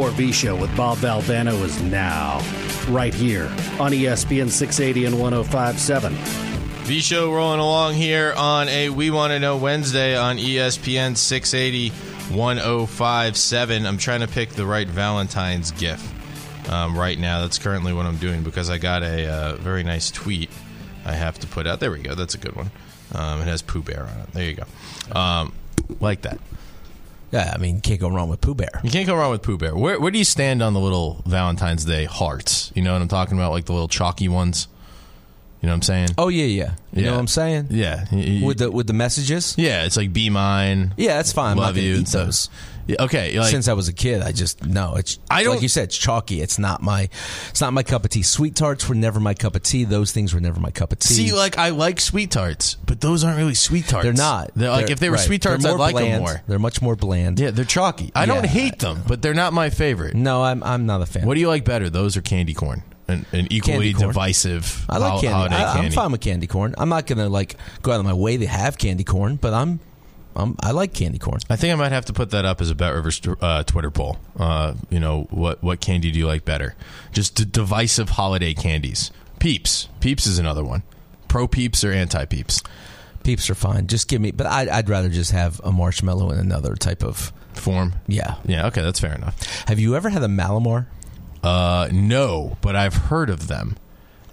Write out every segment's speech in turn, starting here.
More V Show with Bob Valvano is now, right here on ESPN 680 and 1057. V Show rolling along here on a We Want to Know Wednesday on ESPN 680 1057. I'm trying to pick the right Valentine's gift um, right now. That's currently what I'm doing because I got a uh, very nice tweet I have to put out. There we go. That's a good one. Um, it has Pooh Bear on it. There you go. Um, like that. Yeah, I mean, can't go wrong with Pooh Bear. You can't go wrong with Pooh Bear. Where, where do you stand on the little Valentine's Day hearts? You know what I'm talking about? Like the little chalky ones? You know what I'm saying? Oh yeah, yeah. You Yeah. know what I'm saying? Yeah. You- you- With the with the messages. yeah, it's like be mine. Yeah, that's fine. Love you eat those. Yeah, okay. Like, Since I was a kid, I just no. It's I don't- like you said, it's chalky. It's not my it's not my cup of tea. Sweet tarts were never my cup of tea. Those things were never my cup of tea. see, like I like sweet tarts, but those aren't really sweet tarts. they're not. They're, like They're- if they were right. sweet tarts, I'd like them more. They're much more bland. Yeah, they're chalky. I don't Yeah. hate them, but they're not my favorite. No, I'm I'm not a fan. What do you like better, those or candy corn? An, an equally Candy divisive I like hol- candy. I, candy. I'm fine with candy corn. I'm not gonna like go out of my way to have candy corn, but I'm, I'm I like candy corn. I think I might have to put that up as a Bet Rivers uh, Twitter poll. Uh, you know, what what candy do you like better? Just d- divisive holiday candies. Peeps. Peeps is another one. Pro Peeps or anti Peeps? Peeps are fine. Just give me, but I'd, I'd rather just have a marshmallow in another type of. Form. Yeah. Yeah. Okay, that's fair enough. Have you ever had a Mallomar? Uh, no, but I've heard of them,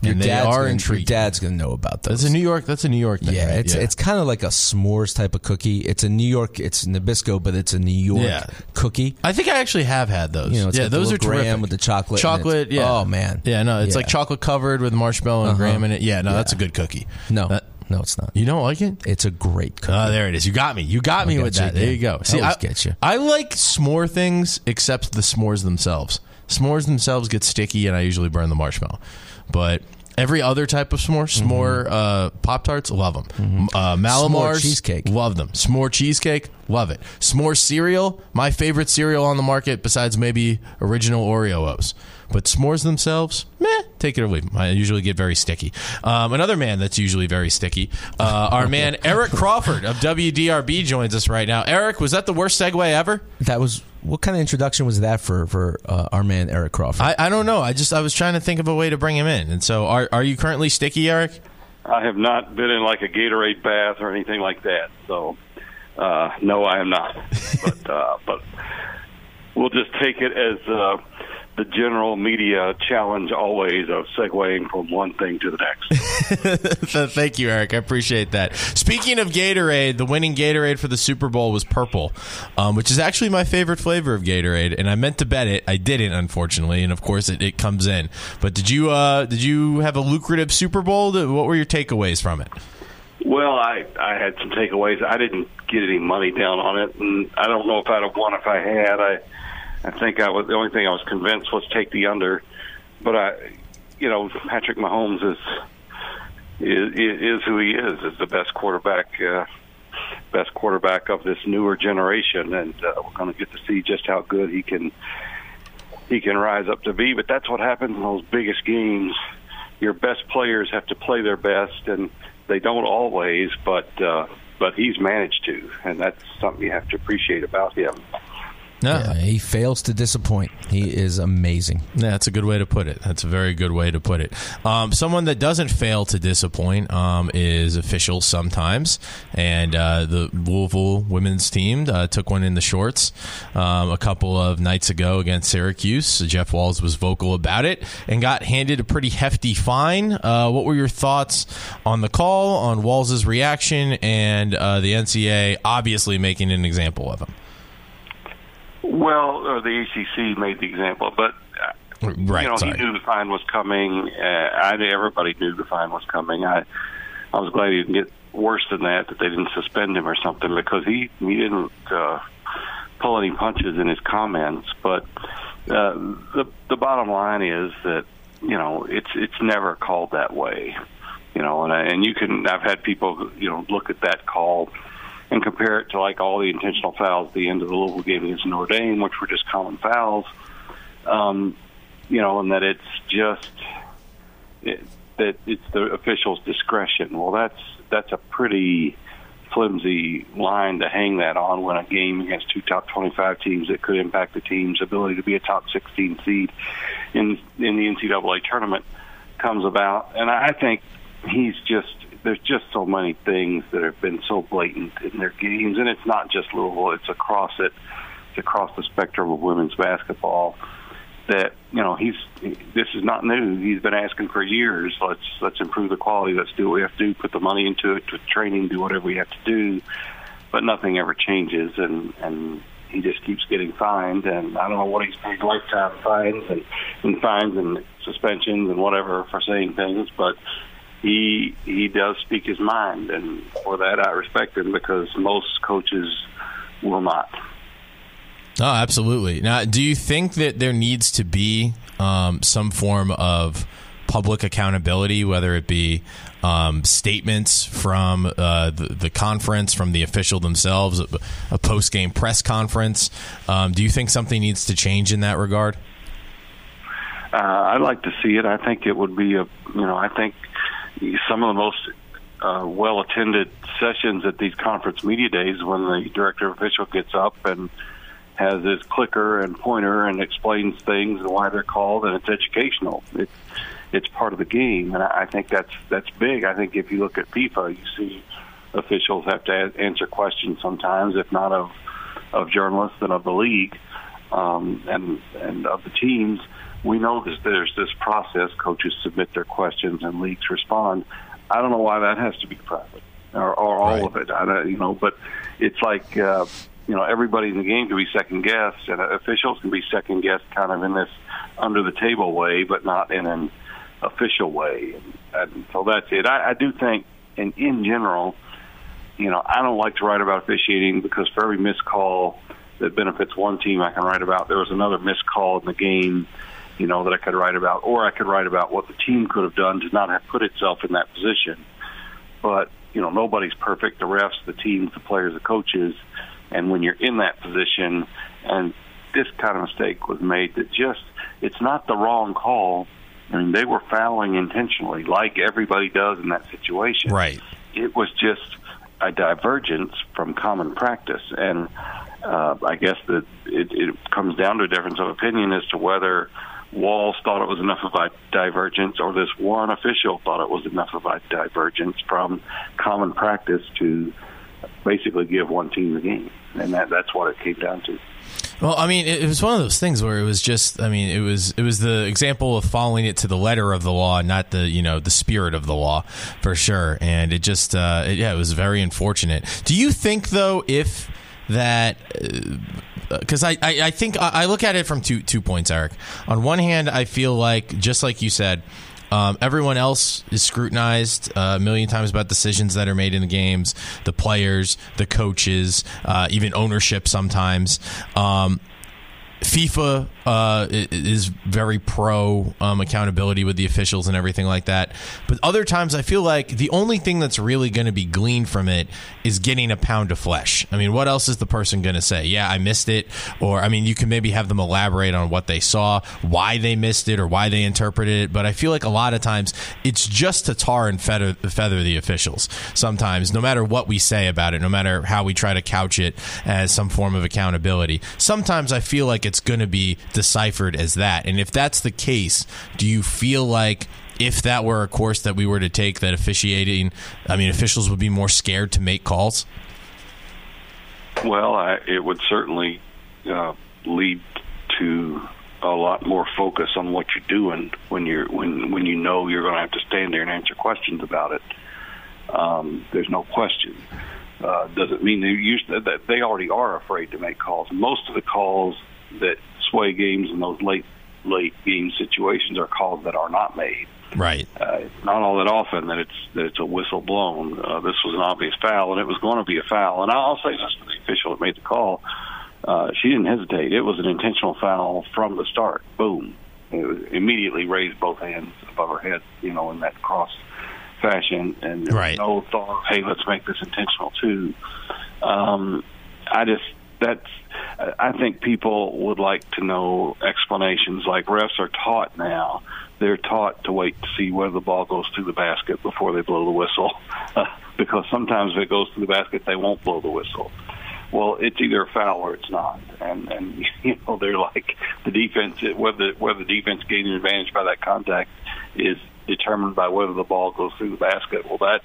Your and they dad's are gonna, Your dad's gonna know about those. That's a New York. That's a New York thing. yeah, right? it's it's kind of like a s'mores type of cookie. It's a New York. It's Nabisco, but it's a New York Yeah. cookie. I think I actually have had those. You know, yeah, those are graham terrific. with the chocolate. Chocolate, yeah. Oh man. Yeah, no, it's Yeah. like chocolate covered with marshmallow and Uh-huh. graham in it. Yeah, no, Yeah. that's a good cookie. No, That- no, it's not. you don't like it? It's a great cookie. Oh, there it is. You got me. You got me with you that. There you go. See, I get you. I like s'more things, except the s'mores themselves. S'mores themselves get sticky, and I usually burn the marshmallow. But every other type of s'more, s'more uh, pop tarts, love them. Uh, Mallomars, Mm-hmm. S'more cheesecake. love them. S'more cheesecake, love it. S'more cereal, my favorite cereal on the market, besides maybe original Oreo Oreos. But s'mores themselves, take it or leave 'em. I usually get very sticky. Um, another man that's usually very sticky, uh, our man Eric Crawford of WDRB joins us right now. Eric, was that the worst segue ever? That was what kind of introduction was that for for uh, our man Eric Crawford? I, I don't know. I just I was trying to think of a way to bring him in. And so, are are you currently sticky, Eric? I have not been in like a Gatorade bath or anything like that. So, uh, no, I am not. but uh, but we'll just take it as uh, the general media challenge always of segueing from one thing to the next. Thank you, Eric. I appreciate that. Speaking of Gatorade, the winning Gatorade for the Super Bowl was purple, um, which is actually my favorite flavor of Gatorade. And I meant to bet it, I didn't, unfortunately. And of course, it, it comes in. But did you uh, did you have a lucrative Super Bowl? What were your takeaways from it? well, I I had some takeaways. I didn't get any money down on it, and I don't know if I'd have won if I had. I I think I was the only thing I was convinced was take the under, but I, you know, Patrick Mahomes is is, is who he is. Is the best quarterback, uh, best quarterback of this newer generation, and uh, we're going to get to see just how good he can he can rise up to be. But that's what happens in those biggest games. Your best players have to play their best, and they don't always. But uh, but he's managed to, and that's something you have to appreciate about him. No. Yeah, he fails to disappoint. He is amazing. Yeah, that's a good way to put it. That's a very good way to put it. Um, someone that doesn't fail to disappoint um, is official sometimes, and uh, the Louisville women's team uh, took one in the shorts um, a couple of nights ago against Syracuse. Jeff Walz was vocal about it and got handed a pretty hefty fine. Uh, what were your thoughts on the call, on Walz's reaction, and uh, the NCAA obviously making an example of him? Well, or the ACC made the example, but uh, Right, you know, sorry. he knew the fine was coming. Uh, I everybody knew the fine was coming. I I was glad he didn't get worse than that. That they didn't suspend him or something because he he didn't uh, pull any punches in his comments. But uh, the the bottom line is that you know it's it's never called that way. You know, and I, and you can I've had people you know look at that call and compare it to like all the intentional fouls at the end of the Louisville game against Notre Dame, which were just common fouls. Um, you know, and that it's just it, that it's the official's discretion. Well, that's that's a pretty flimsy line to hang that on when a game against two top 25 teams that could impact the team's ability to be a top 16 seed in in the NCAA tournament comes about. And I think he's just there's just so many things that have been so blatant in their games, and it's not just Louisville; it's across it, it's across the spectrum of women's basketball. That you know, he's this is not new. He's been asking for years. Let's let's improve the quality. Let's do what we have to do. Put the money into it, to training, do whatever we have to do. But nothing ever changes, and and he just keeps getting fined. And I don't know what he's paid lifetime fines and, and fines and suspensions and whatever for saying things, but he he does speak his mind, and for that I respect him because most coaches will not. Oh, absolutely. Now, do you think that there needs to be um, some form of public accountability, whether it be um, statements from uh, the, the conference, from the official themselves, a, a post game press conference? Um, do you think something needs to change in that regard? Uh, I'd like to see it. I think it would be a, you know, I think some of the most uh, well attended sessions at these conference media days when the director official gets up and has his clicker and pointer and explains things and why they're called, and it's educational. It's it's part of the game, and I think that's that's big. I think if you look at FIFA, you see officials have to answer questions sometimes, if not of of journalists and of the league um, and and of the teams. We know this, there's this process. Coaches submit their questions and leagues respond. I don't know why that has to be private or, or all Right. of it. I don't, you know, but it's like uh, you know everybody in the game can be second guessed, and officials can be second guessed, kind of in this under the table way, but not in an official way. And, and so that's it. I, I do think, in in general, you know, I don't like to write about officiating because for every missed call that benefits one team, I can write about there was another missed call in the game, you know, that I could write about, or I could write about what the team could have done to not have put itself in that position. But you know, nobody's perfect. The refs, the teams, the players, the coaches, and when you're in that position, and this kind of mistake was made, that just it's not the wrong call. I mean, they were fouling intentionally, like everybody does in that situation Right. it was just a divergence from common practice, and uh, I guess that it, it comes down to a difference of opinion as to whether Walz thought it was enough of a divergence, or this one official thought it was enough of a divergence from common practice to basically give one team the game, and that that's what it came down to. Well, I mean, it, it was one of those things where it was just, I mean, it was it was the example of following it to the letter of the law, not the you know the spirit of the law, for sure. And it just, uh, it- yeah, it was very unfortunate. Do you think though, if that because I, I, I think I I look at it from two two points, Eric. On one hand, I feel like just like you said, um, everyone else is scrutinized uh, a million times about decisions that are made in the games, the players, the coaches, uh, even ownership sometimes. Um, FIFA uh, is very pro um, accountability with the officials and everything like that. But other times, I feel like the only thing that's really going to be gleaned from it is getting a pound of flesh. I mean, what else is the person going to say? Yeah, I missed it, or I mean, you can maybe have them elaborate on what they saw, why they missed it, or why they interpreted it. But I feel like a lot of times it's just to tar and feather, feather the officials. Sometimes, no matter what we say about it, no matter how we try to couch it as some form of accountability, sometimes I feel like it's going to be deciphered as that. And if that's the case, do you feel like if that were a course that we were to take, that officiating, I mean, officials would be more scared to make calls? Well, I, it would certainly uh, lead to a lot more focus on what you're doing when you're when when you know you're going to have to stand there and answer questions about it. Um, there's no question. Uh, doesn't mean they used that they already are afraid to make calls. Most of the calls that sway games and those late late game situations are calls that are not made. Right. Uh, not all that often that it's that it's a whistle blown. Uh, this was an obvious foul, and it was going to be a foul. And I'll say this to the official that made the call: uh, she didn't hesitate. It was an intentional foul from the start. Boom! It was immediately raised both hands above her head, you know, in that cross fashion, and right. no thought, "Hey, let's make this intentional too." Um, I just that's I think people would like to know explanations. Like refs are taught now they're taught to wait to see whether the ball goes through the basket before they blow the whistle, because sometimes if it goes through the basket, they won't blow the whistle. Well, it's either a foul or it's not, and and you know they're like the defense whether whether the defense gains an advantage by that contact is determined by whether the ball goes through the basket. Well, that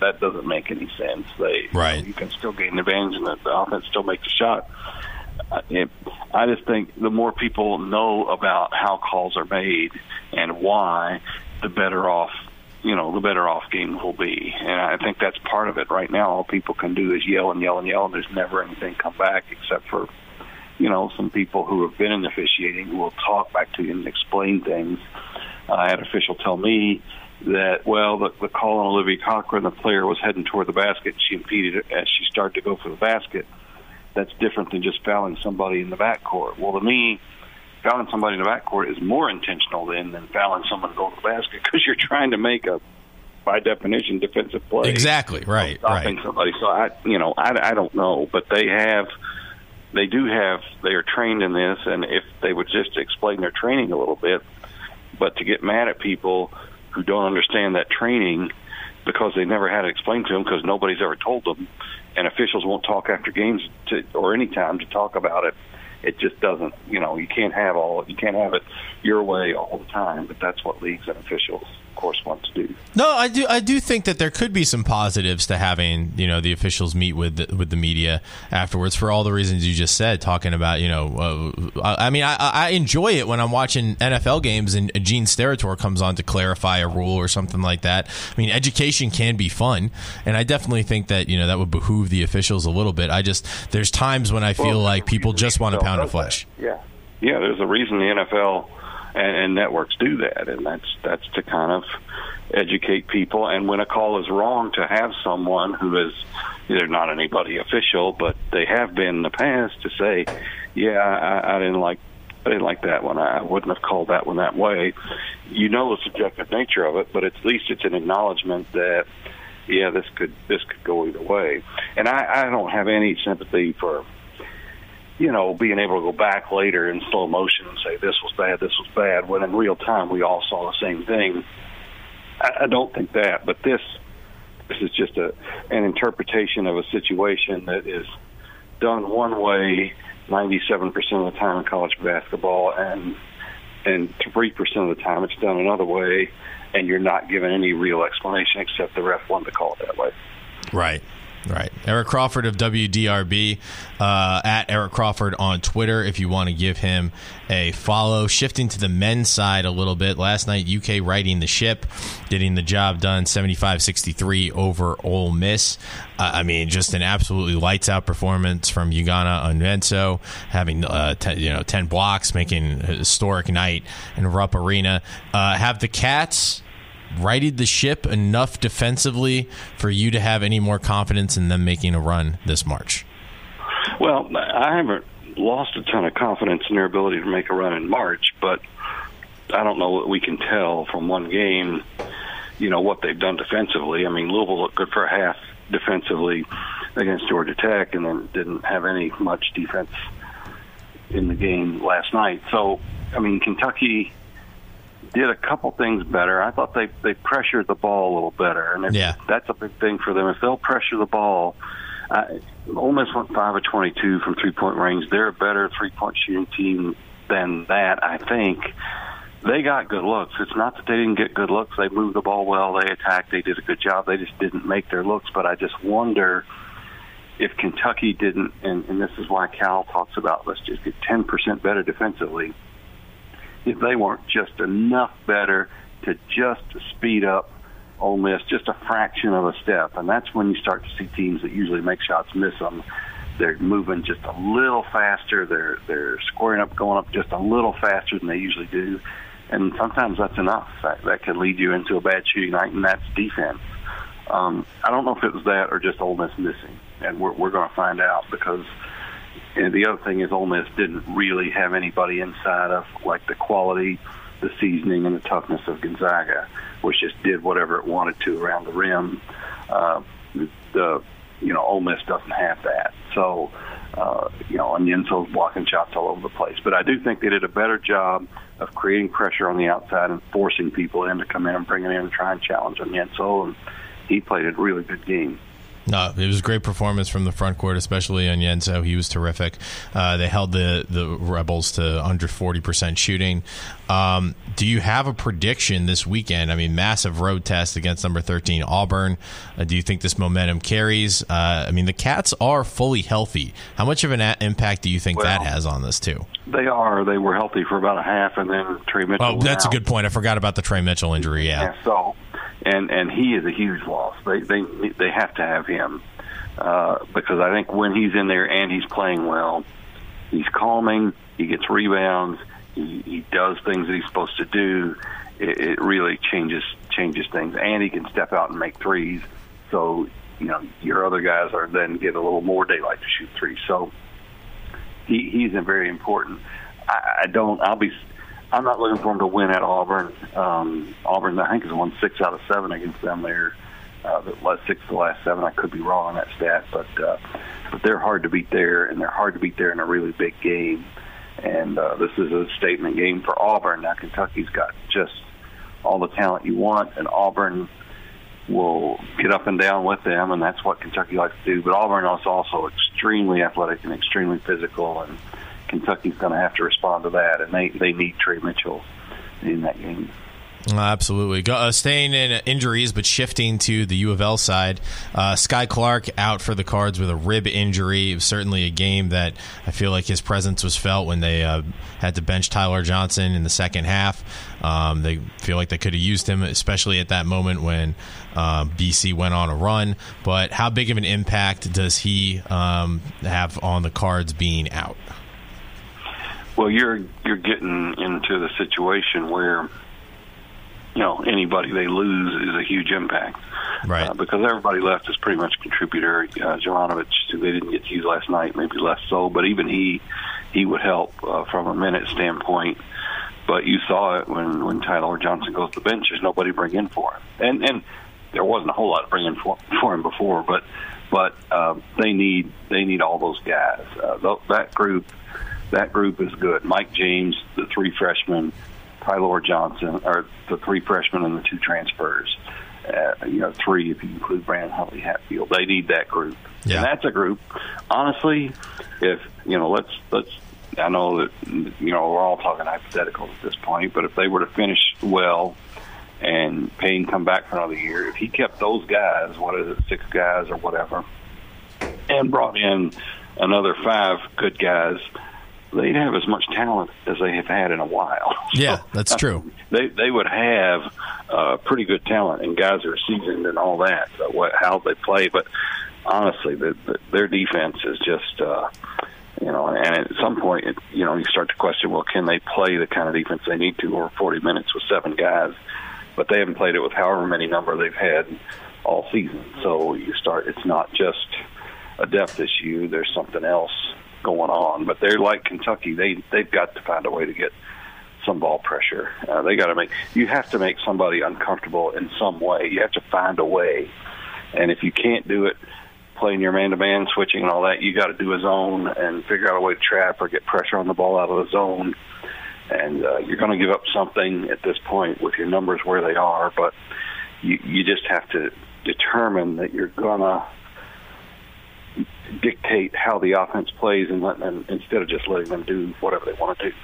that doesn't make any sense. They right. You, know, you can still gain an advantage, and the, the offense still makes a shot. It, I just think the more people know about how calls are made and why, the better off you know the better off games will be. And I think that's part of it. Right now, all people can do is yell and yell and yell, and there's never anything come back except for you know some people who have been in officiating who will talk back to you and explain things. Uh, I had an official tell me that well the, the call on Olivia Cochran, the player was heading toward the basket. And she impeded it as she started to go for the basket that's different than just fouling somebody in the backcourt. Well, to me, fouling somebody in the backcourt is more intentional than than fouling someone to go to the basket because you're trying to make a, by definition, defensive play. Exactly right. Stopping right. somebody. So I, you know, I, I don't know, but they have. They do have. They are trained in this, and if they would just explain their training a little bit, but to get mad at people who don't understand that training because they never had it explained to them because nobody's ever told them, and officials won't talk after games to, or any time to talk about it. It just doesn't, you know, you can't have all, you can't have it your way all the time. But that's what leagues and officials course, want to do. No, I do. I do think that there could be some positives to having you know the officials meet with the, with the media afterwards for all the reasons you just said. Talking about you know, uh, I, I, mean, I, I, enjoy it when I'm watching NFL games and Gene Steratore comes on to clarify a rule or something like that. I mean, education can be fun, and I definitely think that you know that would behoove the officials a little bit. I just there's times when I feel well, like people just want a pound of flesh. That. Yeah, yeah. There's a reason the NFL and, and networks do that, and that's that's to kind of educate people. And when a call is wrong, to have someone who is they're not anybody official, but they have been in the past to say, yeah, I, I didn't like I didn't like that one. I wouldn't have called that one that way. You know the subjective nature of it, but at least it's an acknowledgement that yeah, this could this could go either way. And I, I don't have any sympathy for you know, being able to go back later in slow motion and say this was bad, this was bad, when in real time we all saw the same thing. I, I don't think that, but this this is just a an interpretation of a situation that is done one way 97% of the time in college basketball and and 3% of the time it's done another way and you're not given any real explanation except the ref wanted to call it that way. Right. Right. Eric Crawford of WDRB uh, at Eric Crawford on Twitter if you want to give him a follow. Shifting to the men's side a little bit. Last night, UK riding the ship, getting the job done 75 63 over Ole Miss. Uh, I mean, just an absolutely lights out performance from Ugonna Onyenso, having uh, ten, you know 10 blocks, making a historic night in Rupp Arena. Uh, have the Cats righted the ship enough defensively for you to have any more confidence in them making a run this March? Well, I haven't lost a ton of confidence in their ability to make a run in March, but I don't know what we can tell from one game, you know, what they've done defensively. I mean, Louisville looked good for a half defensively against Georgia Tech and then didn't have any much defense in the game last night. So, I mean, Kentucky did a couple things better. I thought they they pressured the ball a little better, and if, Yeah. that's a big thing for them. If they'll pressure the ball, uh, Ole Miss went five of twenty-two from three-point range. They're a better three-point shooting team than that, I think. They got good looks. It's not that they didn't get good looks. They moved the ball well. They attacked. They did a good job. They just didn't make their looks. But I just wonder if Kentucky didn't, and, and this is why Cal talks about let's just get 10% better defensively. If they weren't just enough better to just speed up Ole Miss just a fraction of a step, and that's when you start to see teams that usually make shots miss them. They're moving just a little faster. They're they're squaring up, going up just a little faster than they usually do, and sometimes that's enough. That that could lead you into a bad shooting night, and that's defense. Um, I don't know if it was that or just Ole Miss missing, and we're we're going to find out because. And the other thing is, Ole Miss didn't really have anybody inside of like the quality, the seasoning, and the toughness of Gonzaga, which just did whatever it wanted to around the rim. Uh, the you know Ole Miss doesn't have that, so uh, you know Onyenso's blocking shots all over the place. But I do think they did a better job of creating pressure on the outside and forcing people in to come in and bring it in and try and challenge Onyenso, and he played a really good game. No, it was a great performance from the front court, especially Onyenso. He was terrific. Uh, they held the the Rebels to under forty percent shooting. Um, do you have a prediction this weekend? I mean, massive road test against number thirteen Auburn. Uh, do you think this momentum carries? Uh, I mean, the Cats are fully healthy. How much of an a- impact do you think that has on this too? They are. They were healthy for about a half, and then Tre Mitchell. Oh, that's a good point. I forgot about the Tre Mitchell injury. Yeah. Yeah. So, and and he is a huge loss. They they they have to have him uh, because I think when he's in there and he's playing well, he's calming. He gets rebounds. He, he does things that he's supposed to do. It, it really changes changes things, and he can step out and make threes. So you know your other guys are then get a little more daylight to shoot threes. So he he's very important. I, I don't. I'll be. I'm not looking for him to win at Auburn. Um, Auburn, I think, has won six out of seven against them. There, uh, the last six of the last seven. I could be wrong on that stat, but uh, but they're hard to beat there, and they're hard to beat there in a really big game. And uh, this is a statement game for Auburn. Now Kentucky's got just all the talent you want, and Auburn will get up and down with them, and that's what Kentucky likes to do. But Auburn is also extremely athletic and extremely physical, and Kentucky's going to have to respond to that, and they they need Tre Mitchell in that game. Uh, Absolutely. Uh, staying in injuries, but shifting to the U of L side. Uh, Skyy Clark out for the Cards with a rib injury. It was certainly a game that I feel like his presence was felt when they uh, had to bench Ty-Laur Johnson in the second half. Um, they feel like they could have used him, especially at that moment when uh, BC went on a run. But how big of an impact does he um, have on the Cards being out? Well, you're you're getting into the situation where you know anybody they lose is a huge impact, Right. Uh, because everybody left is pretty much contributor. Uh, Jovanovic, they didn't get to use last night, maybe less so, but even he he would help uh, from a minute standpoint. But you saw it when when Ty-Laur Johnson goes to the bench. There's nobody to bring in for him, and and there wasn't a whole lot to bring in for, for him before, but but uh, they need they need all those guys. Uh, th- that group that group is good. Mike James, the three freshmen, Ty-Laur Johnson, or the three freshmen and the two transfers. Uh, you know, three if you include Brandon Huntley Hatfield. They need that group, Yeah. and that's a group. Honestly, if you know, let's let's. I know that you know we're all talking hypotheticals at this point, but if they were to finish well and Payne come back for another year, if he kept those guys, what is it, six guys or whatever, and brought in another five good guys, they'd have as much talent as they have had in a while. Yeah, that's true. They they would have uh, pretty good talent and guys are seasoned and all that. So what how they play, but honestly, the, the, their defense is just. Uh, you know, and at some point, it, you know, you start to question, well, can they play the kind of defense they need to over 40 minutes with seven guys? But they haven't played it with however many number they've had all season. So you start, it's not just a depth issue. There's something else going on. But they're like Kentucky; they they've got to find a way to get some ball pressure. Uh, they got to make you have to make somebody uncomfortable in some way. You have to find a way, and if you can't do it, playing your man-to-man switching and all that, you got to do a zone and figure out a way to trap or get pressure on the ball out of the zone. And uh, you're going to give up something at this point with your numbers where they are, but you you just have to determine that you're going to dictate how the offense plays and let them instead of just letting them do whatever they want to do.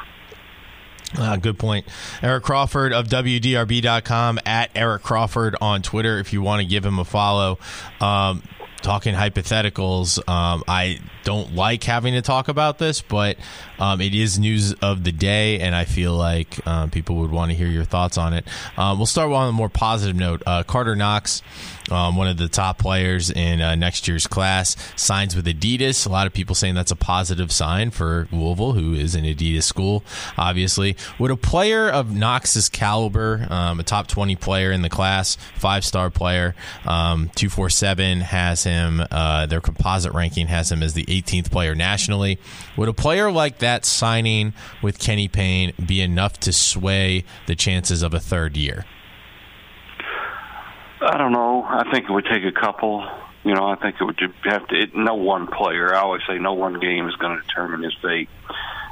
Uh, good point. Eric Crawford of WDRB.com at Eric Crawford on Twitter if you want to give him a follow. Um, talking hypotheticals, um, I don't like having to talk about this, but um, it is news of the day, and I feel like um, people would want to hear your thoughts on it. Um, we'll start on a more positive note. Uh, Carter Knox, um, one of the top players in uh, next year's class, signs with Adidas. A lot of people saying that's a positive sign for Louisville, who is an Adidas school, obviously. Would a player of Knox's caliber, um, a top 20 player in the class, five star player, 247 has him, uh, their composite ranking has him as the 18th player nationally. Would a player like that signing with Kenny Payne be enough to sway the chances of a third year? I don't know. I think it would take a couple. You know, I think it would have to. It, no one player. I always say no one game is going to determine his fate.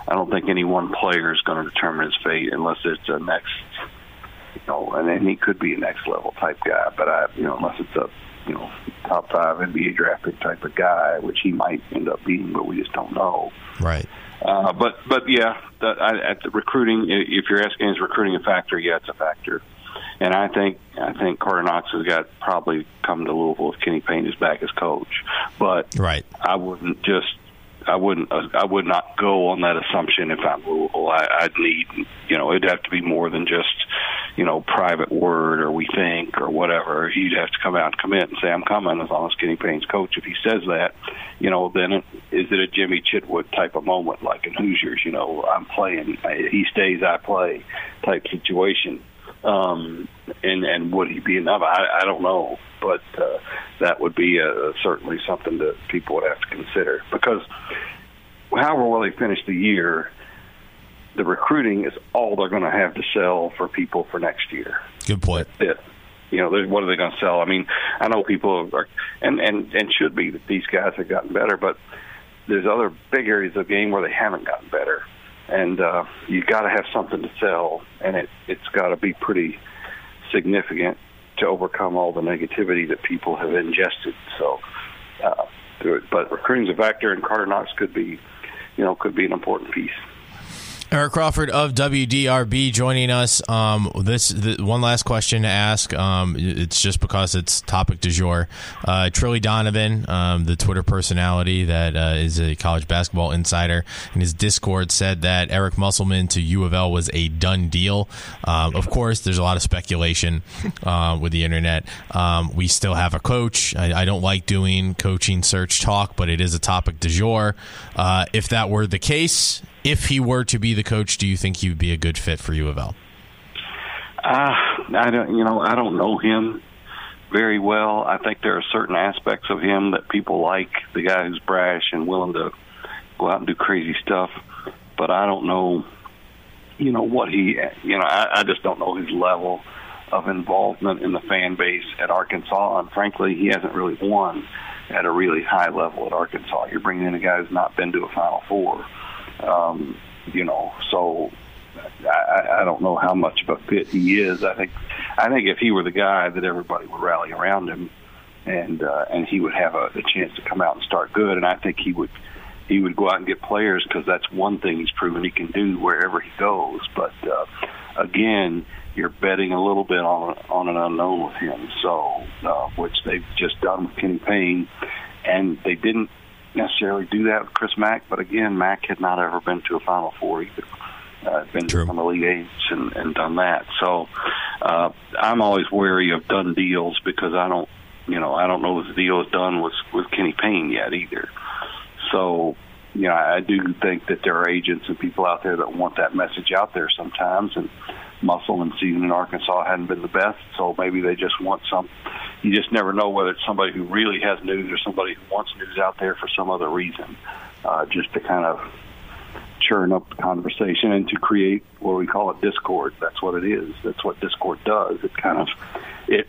I don't think any one player is going to determine his fate unless it's a next, you know, and, and he could be a next level type guy. But I, you know, unless it's a you know, top five NBA draft pick type of guy, which he might end up being, but we just don't know. Right. Uh, but but yeah, the, I, at the recruiting, if you're asking is recruiting a factor, yeah, it's a factor. And I think I think Carter Knox has got probably come to Louisville if Kenny Payne is back as coach. But right, I wouldn't just I wouldn't I would not go on that assumption if I'm Louisville. I, I'd need you know it'd have to be more than just you know private word or we think or whatever. He'd have to come out and commit and say I'm coming as long as Kenny Payne's coach. If he says that, you know, then it, is it a Jimmy Chitwood type of moment like in Hoosiers? You know, I'm playing, he stays, I play type situation um, and and would he be enough? I, I don't know, but uh, that would be uh, certainly something that people would have to consider because however well they finish the year, the recruiting is all they're going to have to sell for people for next year. Good point. That's it. You know, what are they going to sell? I mean, I know people are, and and and should be that these guys have gotten better, but there's other big areas of the game where they haven't gotten better and uh, you got to have something to sell, and it it's got to be pretty significant to overcome all the negativity that people have ingested. So, uh, but recruiting's a factor, and Carter Knox could be, you know, could be an important piece. Eric Crawford of WDRB joining us. Um, this the, one last question to ask. Um, it's just because it's topic du jour. Uh, Trilly Donovan, um, the Twitter personality that uh, is a college basketball insider, in his Discord said that Eric Musselman to U of L was a done deal. Um, of course, there's a lot of speculation uh, with the internet. Um, we still have a coach. I, I, don't like doing coaching search talk, but it is a topic du jour. Uh, if that were the case, if he were to be the coach, do you think he would be a good fit for U of L? Uh, I don't, you know, I don't know him very well. I think there are certain aspects of him that people like. The guy who's brash and willing to go out and do crazy stuff. But I don't know, you know, what he, you know, I, I just don't know his level of involvement in the fan base at Arkansas. And frankly, he hasn't really won at a really high level at Arkansas. You're bringing in a guy who's not been to a Final Four um, you know, so I, I don't know how much of a fit he is. I think I think if he were the guy that everybody would rally around him, and uh, and he would have a, a chance to come out and start good. And I think he would he would go out and get players because that's one thing he's proven he can do wherever he goes. But uh, again, you're betting a little bit on on an unknown with him. So uh, which they've just done with Kenny Payne, and they didn't necessarily do that with Chris Mack, but again, Mack had not ever been to a Final Four either. Uh, been True. to some Elite Eights and, and done that. So uh, I'm always wary of done deals because I don't, you know, I don't know if the deal is done with with Kenny Payne yet either. So you know, I do think that there are agents and people out there that want that message out there sometimes. And Musselman season in Arkansas hadn't been the best, so maybe they just want some. You just never know whether it's somebody who really has news or somebody who wants news out there for some other reason. uh, just to kind of churn up the conversation and to create what we call a discord. That's what it is. That's what discord does. It kind of it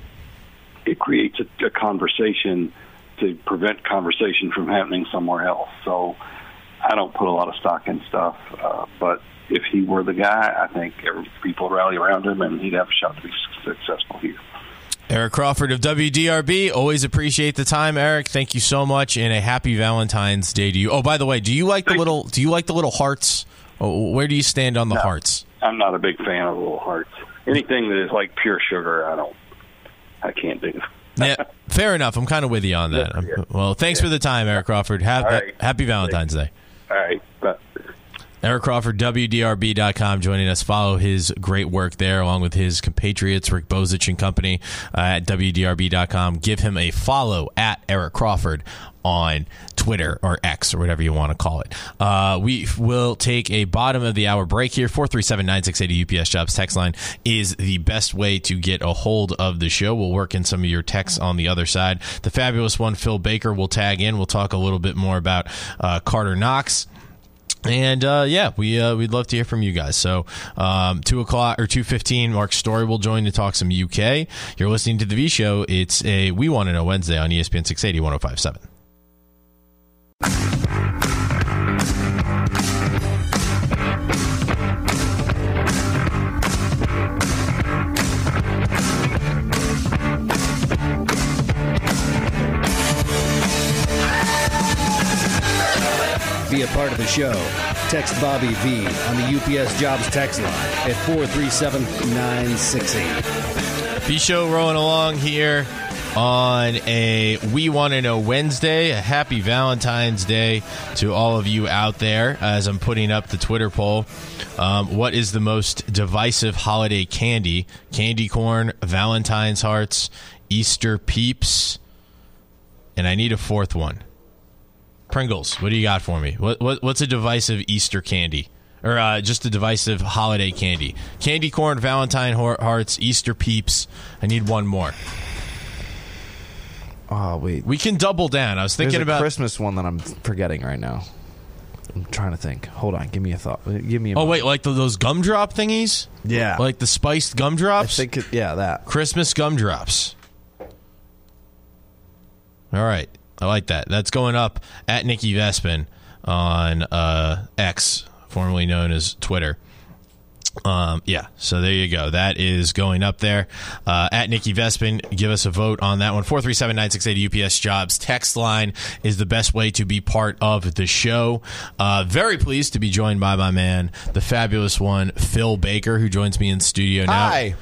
it creates a, a conversation to prevent conversation from happening somewhere else. So I don't put a lot of stock in stuff, uh, but if he were the guy, I think people would rally around him and he'd have a shot to be successful here. Eric Crawford of WDRB. Always appreciate the time, Eric. Thank you so much, and a happy Valentine's Day to you. Oh, by the way, do you like the little? Do you like the little hearts? Oh, where do you stand on the No. hearts? I'm not a big fan of little hearts. Anything that is like pure sugar, I don't, I can't do. yeah, fair enough. I'm kind of with you on that. I'm- Well, thanks for the time, Eric Crawford. Have, right. Happy Valentine's Day. All right, Eric Crawford, WDRB.com, joining us. Follow his great work there, along with his compatriots, Rick Bozich and company uh, at WDRB.com. Give him a follow at Eric Crawford on Twitter or X or whatever you want to call it. Uh, we will take a bottom of the hour break here. 437 9680 UPS Jobs text line is the best way to get a hold of the show. We'll work in some of your texts on the other side. The fabulous one, Phil Baker, will tag in. We'll talk a little bit more about uh, Carter Knox. And uh, yeah, we uh, we'd love to hear from you guys. So um, two o'clock or two fifteen, Mark Story will join to talk some UK. You're listening to the V Show. It's a We Want to Know Wednesday on ESPN 680 1057. Be a part of the show. Text Bobby V on the UPS Jobs text line at 437 968. V Show rolling along here on a We Want to Know Wednesday. A happy Valentine's Day to all of you out there as I'm putting up the Twitter poll. Um, what is the most divisive holiday candy? Candy corn, Valentine's hearts, Easter peeps, and I need a fourth one. Pringles. What do you got for me? What, what what's a divisive Easter candy? Or uh, just a divisive holiday candy? Candy corn, Valentine hearts, Easter peeps. I need one more. Oh wait, We can double down. I was there's thinking a about Christmas one that I'm forgetting right now. I'm trying to think. Hold on, give me a thought. Give me. A Oh moment. wait, like the, those gumdrop thingies? Yeah. Like the spiced I gumdrops? think it, yeah, that. Christmas gumdrops. All right. I like that. That's going up at NickyVESPN on uh, X, formerly known as Twitter. Um, yeah, so there you go. That is going up there. Uh, at NickyVESPN, give us a vote on that one. 437 968 UPS Jobs. Text line is the best way to be part of the show. Uh, very pleased to be joined by my man, the fabulous one, Phil Baker, who joins me in studio now. Hi.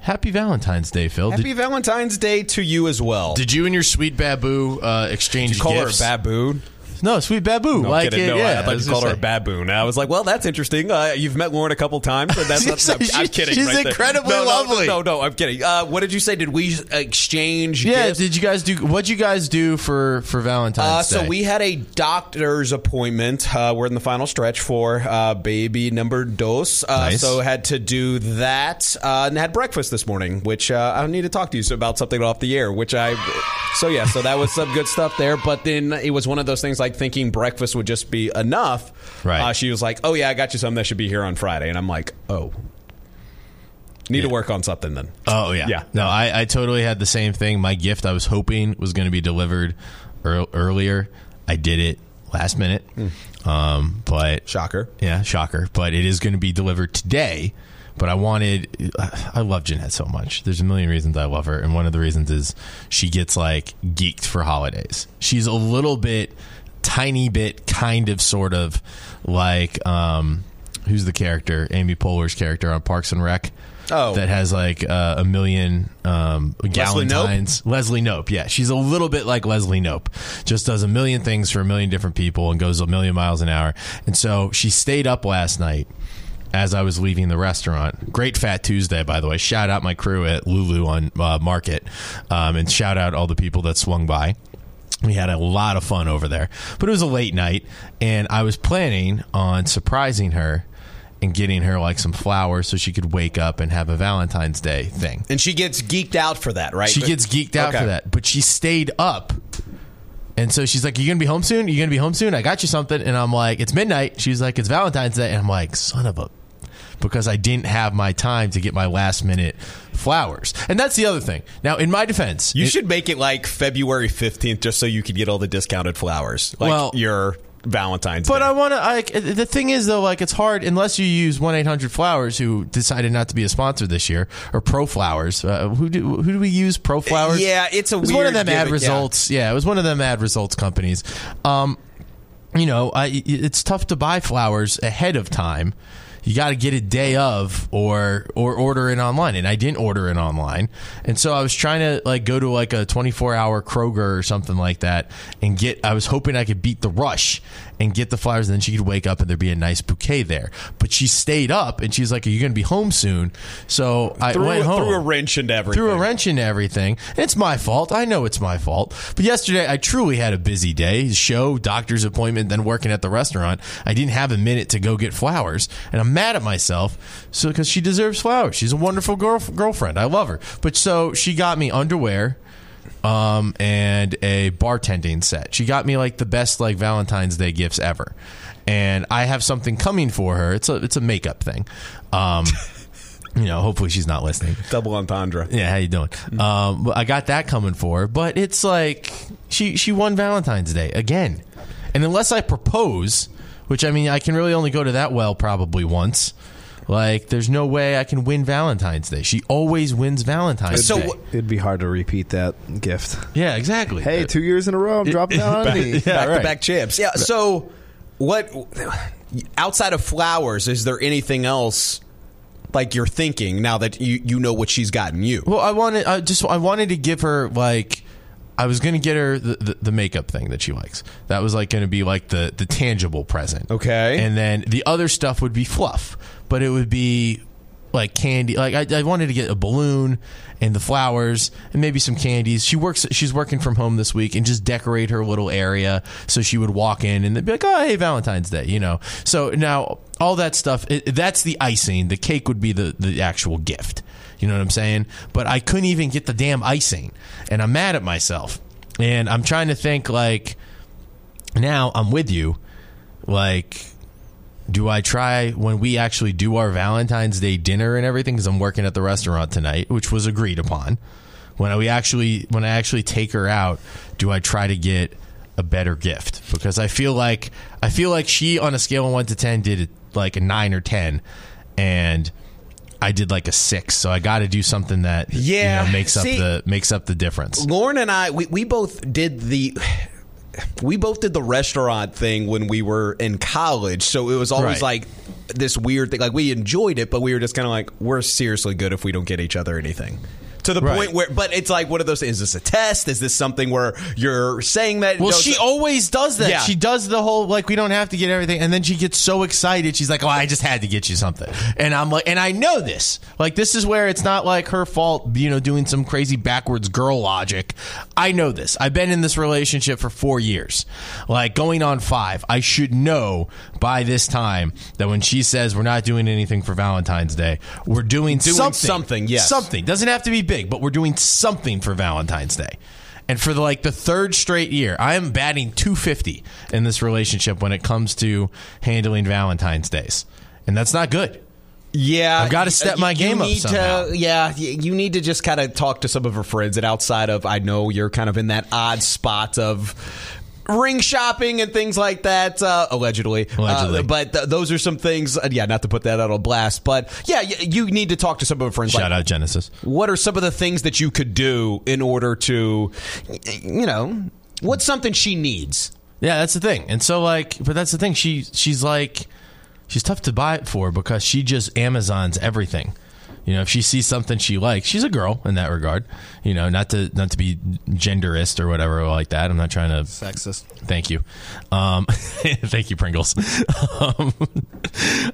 Happy Valentine's Day, Phil. Happy Did, Valentine's Day to you as well. did you and your sweet baboon uh, exchange Did you call gifts? her baboon? No, sweet baboon. No, like kidding. no, yeah. I thought was you called her a baboon. I was like, well, that's interesting. Uh, you've met Lauren a couple times. And that's, She's- I'm, I'm kidding. she's right incredibly No, no, lovely. No, no, I'm kidding. Uh, what did you say? Did we exchange Yeah, gifts? did you guys do? What'd you guys do for for Valentine's Uh, Day? so we had a doctor's appointment. Uh, we're in the final stretch for uh, baby number dos. Uh, Nice. So had to do that uh, and had breakfast this morning, which uh, I need to talk to you about something off the air. Which I, so yeah, so that was some good stuff there. But then it was one of those things like thinking breakfast would just be enough. Right. Uh, she was like, "Oh yeah, I got you something that should be here on Friday," and I'm like, "Oh." Need to work on something then. Oh yeah, Yeah. No, I, I totally had the same thing. My gift I was hoping was going to be delivered ear- earlier. I did it last minute, um, but Shocker. yeah, shocker. But it is going to be delivered today. But I wanted, I love Jeanette so much. There's a million reasons I love her, and one of the reasons is she gets like geeked for holidays. She's a little bit, tiny bit, kind of, sort of like, um, who's the character? Amy Poehler's character on Parks and Rec. Oh. that has like uh, a million um, Leslie Knope? Galentines. Leslie Knope, yeah, she's a little bit like Leslie Knope. Just does a million things for a million different people and goes a million miles an hour. And so she stayed up last night as I was leaving the restaurant. Great Fat Tuesday, by the way. Shout out my crew at Lulu on uh, Market, um, and shout out all the people that swung by. We had a lot of fun over there, but it was a late night, and I was planning on surprising her and getting her like some flowers so she could wake up and have a Valentine's Day thing. And she gets geeked out for that, right? She But- gets geeked out Okay. for that, but she stayed up And so she's like, "You gonna be home soon? You gonna be home soon? I got you something." And I'm like, "It's midnight." She's like, "It's Valentine's Day," and I'm like, "Son of a," because I didn't have my time to get my last minute flowers. And that's the other thing. Now, in my defense, You it- should make it like February 15th just so you could get all the discounted flowers. Like Well- your Valentine's Day. But Day. I want to. Like the thing is, though, like it's hard unless you use one eight hundred Flowers, who decided not to be a sponsor this year, or Pro Flowers. Uh, who do who do we use? Pro Flowers. Yeah, it's a it was one of them ad gimmick, yeah. results. Yeah. it was one of them ad results companies. Um, you know, I, it's tough to buy flowers ahead of time. You got to get it day of, or or order it online, and I didn't order it online, and so I was trying to like go to like a twenty four hour Kroger or something like that, and get. I was hoping I could beat the rush and get the flowers, and then she could wake up and there'd be a nice bouquet there. But she stayed up, and she's like, "Are you going to be home soon?" So I threw, went home threw a wrench into everything. threw a wrench into everything. It's my fault. I know it's my fault. But yesterday, I truly had a busy day. Show, doctor's appointment, then working at the restaurant. I didn't have a minute to go get flowers, and I'm mad at myself. So because she deserves flowers, she's a wonderful girl girlfriend. I love her. But so she got me underwear. Um, and a bartending set. She got me like the best like Valentine's Day gifts ever, and I have something coming for her. It's a it's a makeup thing. Um, you know, hopefully she's not listening. Double entendre. Yeah, how you doing? Um, I got that coming for her, but it's like she she won Valentine's Day again, and unless I propose, which I mean I can really only go to that well probably once. Like, there's no way I can win Valentine's Day. She always wins Valentine's So Day. So It'd be hard to repeat that gift. yeah, exactly. Hey, two years in a row, I'm dropping down on me. Yeah, back right. to back chips. Yeah. So, what outside of flowers is there anything else like you're thinking now that you you know what she's gotten you? Well, I wanted, I just, I wanted to give her like, I was going to get her the, the, the makeup thing that she likes. That was like going to be like the the tangible present. Okay. and then the other stuff would be fluff, but it would be like candy. Like I, I wanted to get a balloon and the flowers and maybe some candies. She works. She's working from home this week and just decorate her little area so she would walk in and they'd be like, "Oh, hey, Valentine's Day," you know. So now all that stuff. It, that's the icing. The cake would be the the actual gift. You know what I'm saying? But I couldn't even get the damn icing, and I'm mad at myself. And I'm trying to think like now I'm with you. Like, do I try when we actually do our Valentine's Day dinner and everything? Because I'm working at the restaurant tonight, which was agreed upon. When we actually when I actually take her out, do I try to get a better gift? Because I feel like I feel like she on a scale of one to ten did it like a nine or ten, and I did like a six. So I got to do something that Yeah, you know, makes see- up the makes up the difference. Lauren and I, we, we both did the. We both did the restaurant thing when we were in college, so it was always Right. like this weird thing. Like we enjoyed it, but we were just kind of like, we're seriously good if we don't get each other anything. To the Right. point where, but it's like one of those. Is this a test? Is this something where you're saying that? Well, no, she so- always does that. Yeah. She does the whole like we don't have to get everything, and then she gets so excited. She's like, "Oh, I just had to get you something," and I'm like, and I know this. Like, this is where it's not like her fault, you know, doing some crazy backwards girl logic. I know this. I've been in this relationship for four years, like going on five. I should know by this time that when she says we're not doing anything for Valentine's Day, we're doing, Doing something. something, yes. something doesn't have to be big, but we're doing something for Valentine's Day. And for the, like the third straight year, I am batting 250 in this relationship when it comes to handling Valentine's days, and that's not good. Yeah, I've gotta step you- my you game up somehow. To, yeah, you need to just kind of talk to some of her friends, and outside of, I know you're kind of in that odd spot of ring shopping and things like that, uh, allegedly. Allegedly. Uh, but th- those are some things. Uh, yeah, not to put that out on blast, but yeah, y- you need to talk to some of her friends. Shout like, out Genesis. What are some of the things that you could do in order to, you know, what's something she needs? Yeah, that's the thing. And so like, but that's the thing. She she's like, she's tough to buy it for because she just Amazons everything. You know, if she sees something she likes, she's a girl in that regard. You know, not to not to be genderist or whatever like that. I'm not trying to Sexist. Thank you. Um, thank you, Pringles. um,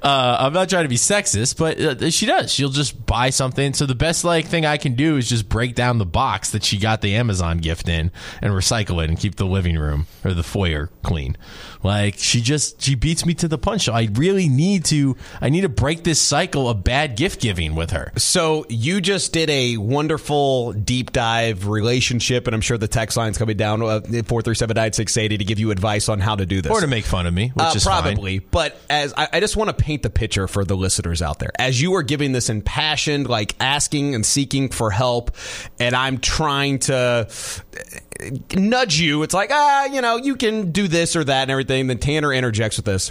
uh, I'm not trying to be sexist, but uh, she does. She'll just buy something. So the best like thing I can do is just break down the box that she got the Amazon gift in and recycle it and keep the living room or the foyer clean. Like she just she beats me to the punch. So I really need to I need to break this cycle of bad gift giving with her. her. So you just did a wonderful deep dive relationship, and I'm sure the text line's coming down uh, four three seven nine six eighty to give you advice on how to do this Or to make fun of me, which Uh, is fine. probably. But as I, I just want to paint the picture for the listeners out there, as you are giving this impassioned, like asking and seeking for help, and I'm trying to uh, nudge you. It's like ah, you know, you can do this or that and everything. Then Tanner interjects with this.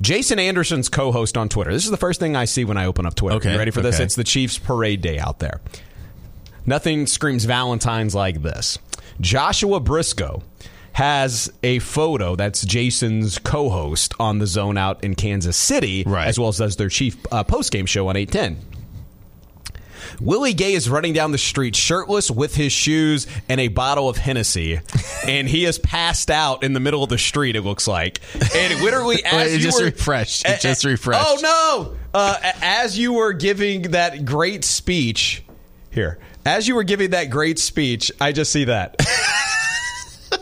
Jason Anderson's co-host on Twitter. This is the first thing I see when I open up Twitter. Okay, You ready for this? It's the Chiefs parade day out there. Nothing screams Valentine's like this. Joshua Briscoe has a photo that's Jason's co-host on the Zone Out in Kansas City, Right. as well as does their chief uh, post-game show on 810. Willie Gay is running down the street shirtless with his shoes and a bottle of Hennessy, and he is passed out in the middle of the street. It looks like, and literally as it you just were- refreshed. It just refreshed. Oh no! Uh, as you were giving that great speech, here, as you were giving that great speech, I just see that.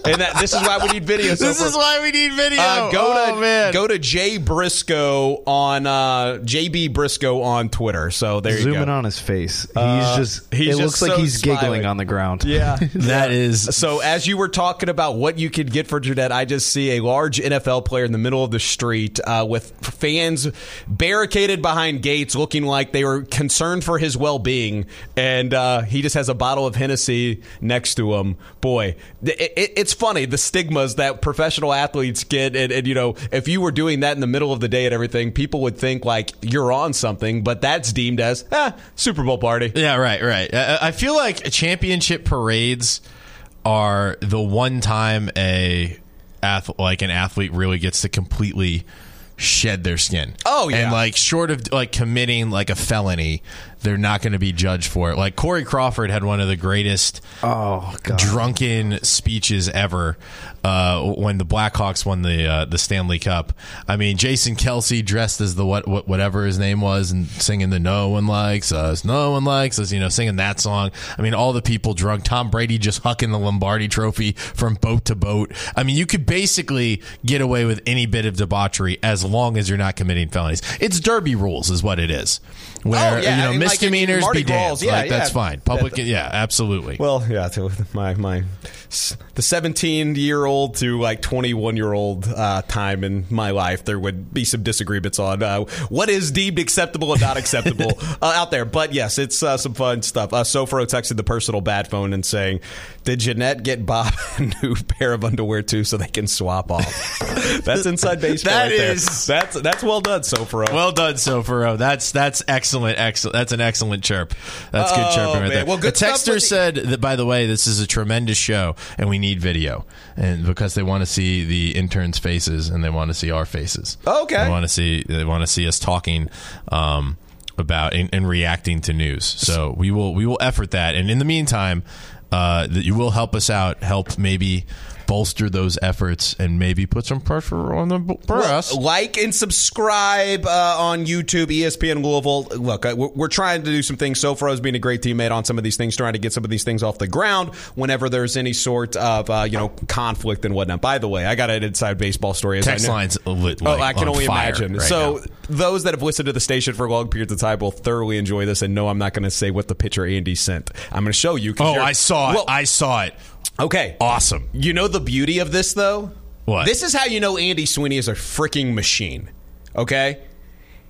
and that this is why we need video. So This for- is why we need video. uh, go oh, to man. go to Jay Briscoe on uh, JB Briscoe on Twitter. So there Zoom you in go. on his face. He's Uh, just. he's it just looks like so he's giggling on the ground. Yeah, That is So as you were talking about what you could get for Jeanette, I just see a large NFL player in the middle of the street uh, with fans barricaded behind gates, looking like they were concerned for his well-being, and uh, he just has a bottle of Hennessy next to him. Boy, it, it, it's funny the stigmas that professional athletes get, and, and you know, if you were doing that in the middle of the day and everything, people would think like you're on something, but that's deemed as ah, Super Bowl party. Yeah, right, right. I, I feel like championship parades are the one time a like an athlete really gets to completely shed their skin. Oh, yeah. and like short of like committing like a felony, they're not going to be judged for it. Like Corey Crawford had one of the greatest Oh god. drunken speeches ever uh, when the Blackhawks won the uh, the Stanley Cup. I mean, Jason Kelce dressed as the what, what whatever his name was and singing the "No one likes us, no one likes us," you know, singing that song. I mean, all the people drunk. Tom Brady just hucking the Lombardi Trophy from boat to boat. I mean, you could basically get away with any bit of debauchery as long as you're not committing felonies. It's Derby rules, is what it is. Where Oh, yeah, you know I mean, like in misdemeanors Mardi be damned. yeah, like, that's fine. Public, yeah, absolutely. Well, yeah, to my my the 17 year old to like 21 year old uh, time in my life, there would be some disagreements on uh, what is deemed acceptable and not acceptable uh, out there. But yes, it's uh, some fun stuff. Uh, Sofro texted the personal bad phone and saying, "Did Jeanette get Bob a new pair of underwear too, so they can swap off?" that's inside baseball. That right is- that's that's well done, Sofro. Well done, Sofaro. That's that's excellent. Excellent. Excellent. That's an excellent chirp. That's good Oh, chirping right man. there. Well, good the stuff texter with the- said that. By the way, this is a tremendous show, and we need video, and because they want to see the interns' faces, and they want to see our faces. Okay. They want to see. They want to see us talking. Um, about and, and reacting to news, so we will we will effort that, and in the meantime, uh, that you will help us out, help maybe bolster those efforts, and maybe put some pressure on the press. Well, like and subscribe uh, on YouTube, ESPN Louisville. Look, uh, we're, we're trying to do some things. Sofro's being a great teammate on some of these things, trying to get some of these things off the ground whenever there's any sort of uh, you know conflict and whatnot. By the way, I got an inside baseball story. as I Text know- lines lit, Oh, I can on only imagine. right so now. those that have listened to the station for long periods of time will thoroughly enjoy this. And no, I'm not going to say what the pitcher Andy sent. I'm going to show you. Oh, I saw it. Well, I saw it. Okay, Awesome. you know the beauty of this, though? What? This is how you know Andy Sweeney is a freaking machine. Okay?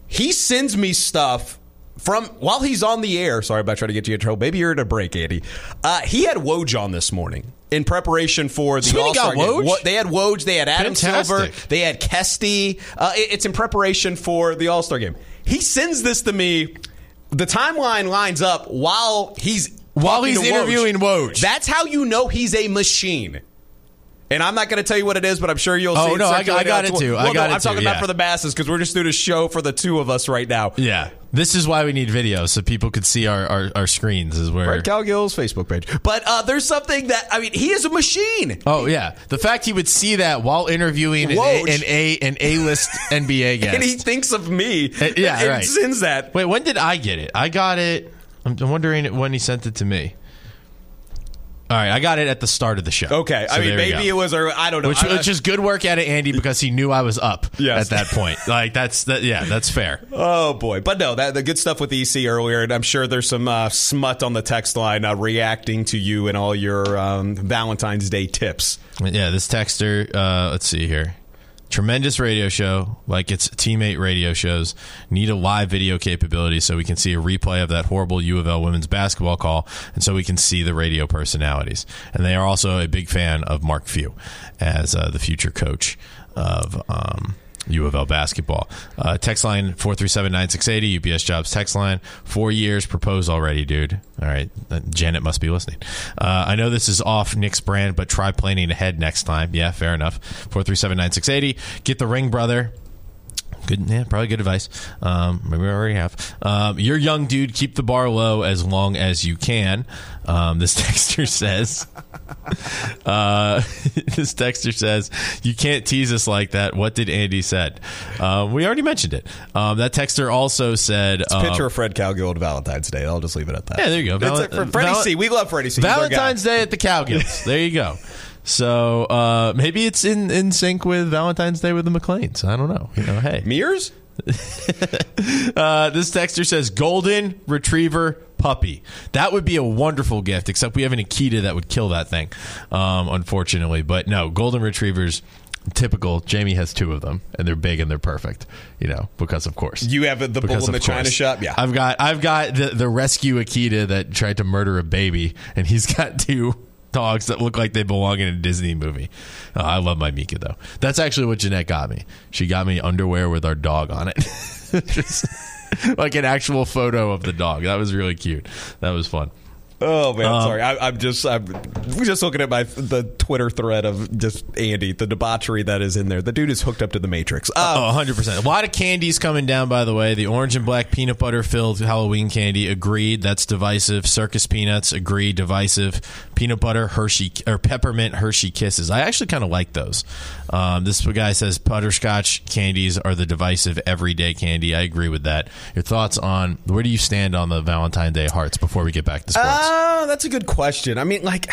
He sends me stuff from while he's on the air. Sorry about trying to get you in trouble. Maybe you're at a break, Andy. Uh, he had Woj on this morning in preparation for the Sweeney All-Star got. Woj? Wo- They had Woj. They had Adam Fantastic. Silver. They had Kesty. Uh, it- it's in preparation for the All Star game. He sends this to me. The timeline lines up while he's While he's interviewing Woj. That's how you know he's a machine. And I'm not going to tell you what it is, but I'm sure you'll Oh, see. it no, I got- I got it too. I got no, it. I'm talking too, about yeah. for the masses because we're just doing a show for the two of us right now. Yeah. This is why we need video so people could see our, our, our screens is where Right, Cowgill's Facebook page. But uh, there's something that I mean, he is a machine. Oh yeah. The fact he would see that while interviewing an A Woj. an A an A list NBA guest. And he thinks of me. Uh, yeah, and right. sends that. Wait, when did I get it? I got it I'm wondering when he sent it to me. All right, I got it at the start of the show. Okay, I mean maybe it was. Or, I don't know. Which, I- which is good work out of Andy because he knew I was up Yes. at that point. Like that's that. Yeah, that's fair. Oh boy, but no, that the good stuff with EC earlier, and I'm sure there's some uh, smut on the text line uh, reacting to you and all your um, Valentine's Day tips. Yeah, this texter. Uh, let's see here. Tremendous radio show, like its teammate radio shows. Need a live video capability so we can see a replay of that horrible U of L women's basketball call, and so we can see the radio personalities. And they are also a big fan of Mark Few as uh, the future coach of. Um, U of L basketball. Uh, text line 437-9680, UPS Jobs text line. Four years proposed already, dude. All right. Uh, Janet must be listening. Uh, I know this is off Nick's brand, but try planning ahead next time. Yeah, fair enough. 437-9680. Get the ring, brother. Good, yeah, probably good advice. Um, maybe we already have. Um, you're young, dude. Keep the bar low as long as you can. Um, this texter says. Uh, this texter says, "You can't tease us like that." What did Andy said? Um, we already mentioned it. Um, that texter also said, It's a um, picture of Fred Cowgill at Valentine's Day. I'll just leave it at that. Yeah, there you go. Val- it for Freddie Val- C. We love Freddie C. He's our guy. Valentine's Day at the Cowgills. there you go. So uh, maybe it's in, in sync with Valentine's Day with the McLeans. I don't know. You know, hey, Mears. Uh, this texter says golden retriever puppy. That would be a wonderful gift, except we have an Akita that would kill that thing, um, unfortunately. But no, golden retrievers, typical. Jamie has two of them, and they're big and they're perfect. You know, because of course You have the bull in the China shop. Yeah. I've got I've got the, the rescue Akita that tried to murder a baby, and he's got two dogs that look like they belong in a Disney movie. Uh, I love my Mika though. That's actually what Jeanette got me. She got me underwear with our dog on it. Just like an actual photo of the dog. That was really cute. That was fun. Oh man, Um, sorry. I, I'm just I'm just looking at my the Twitter thread of just Andy, the debauchery that is in there. The dude is hooked up to the Matrix. Uh, Oh, 100%. A lot of candies coming down, by the way. The orange and black peanut butter filled Halloween candy, agreed. That's divisive. Circus peanuts, agreed. Divisive. Peanut butter, Hershey, or peppermint Hershey kisses. I actually kind of like those. Um, this guy says butterscotch candies are the divisive everyday candy. I agree with that. Your thoughts on where do you stand on the Valentine Day hearts before we get back to sports? Uh, Uh, that's a good question. I mean, like,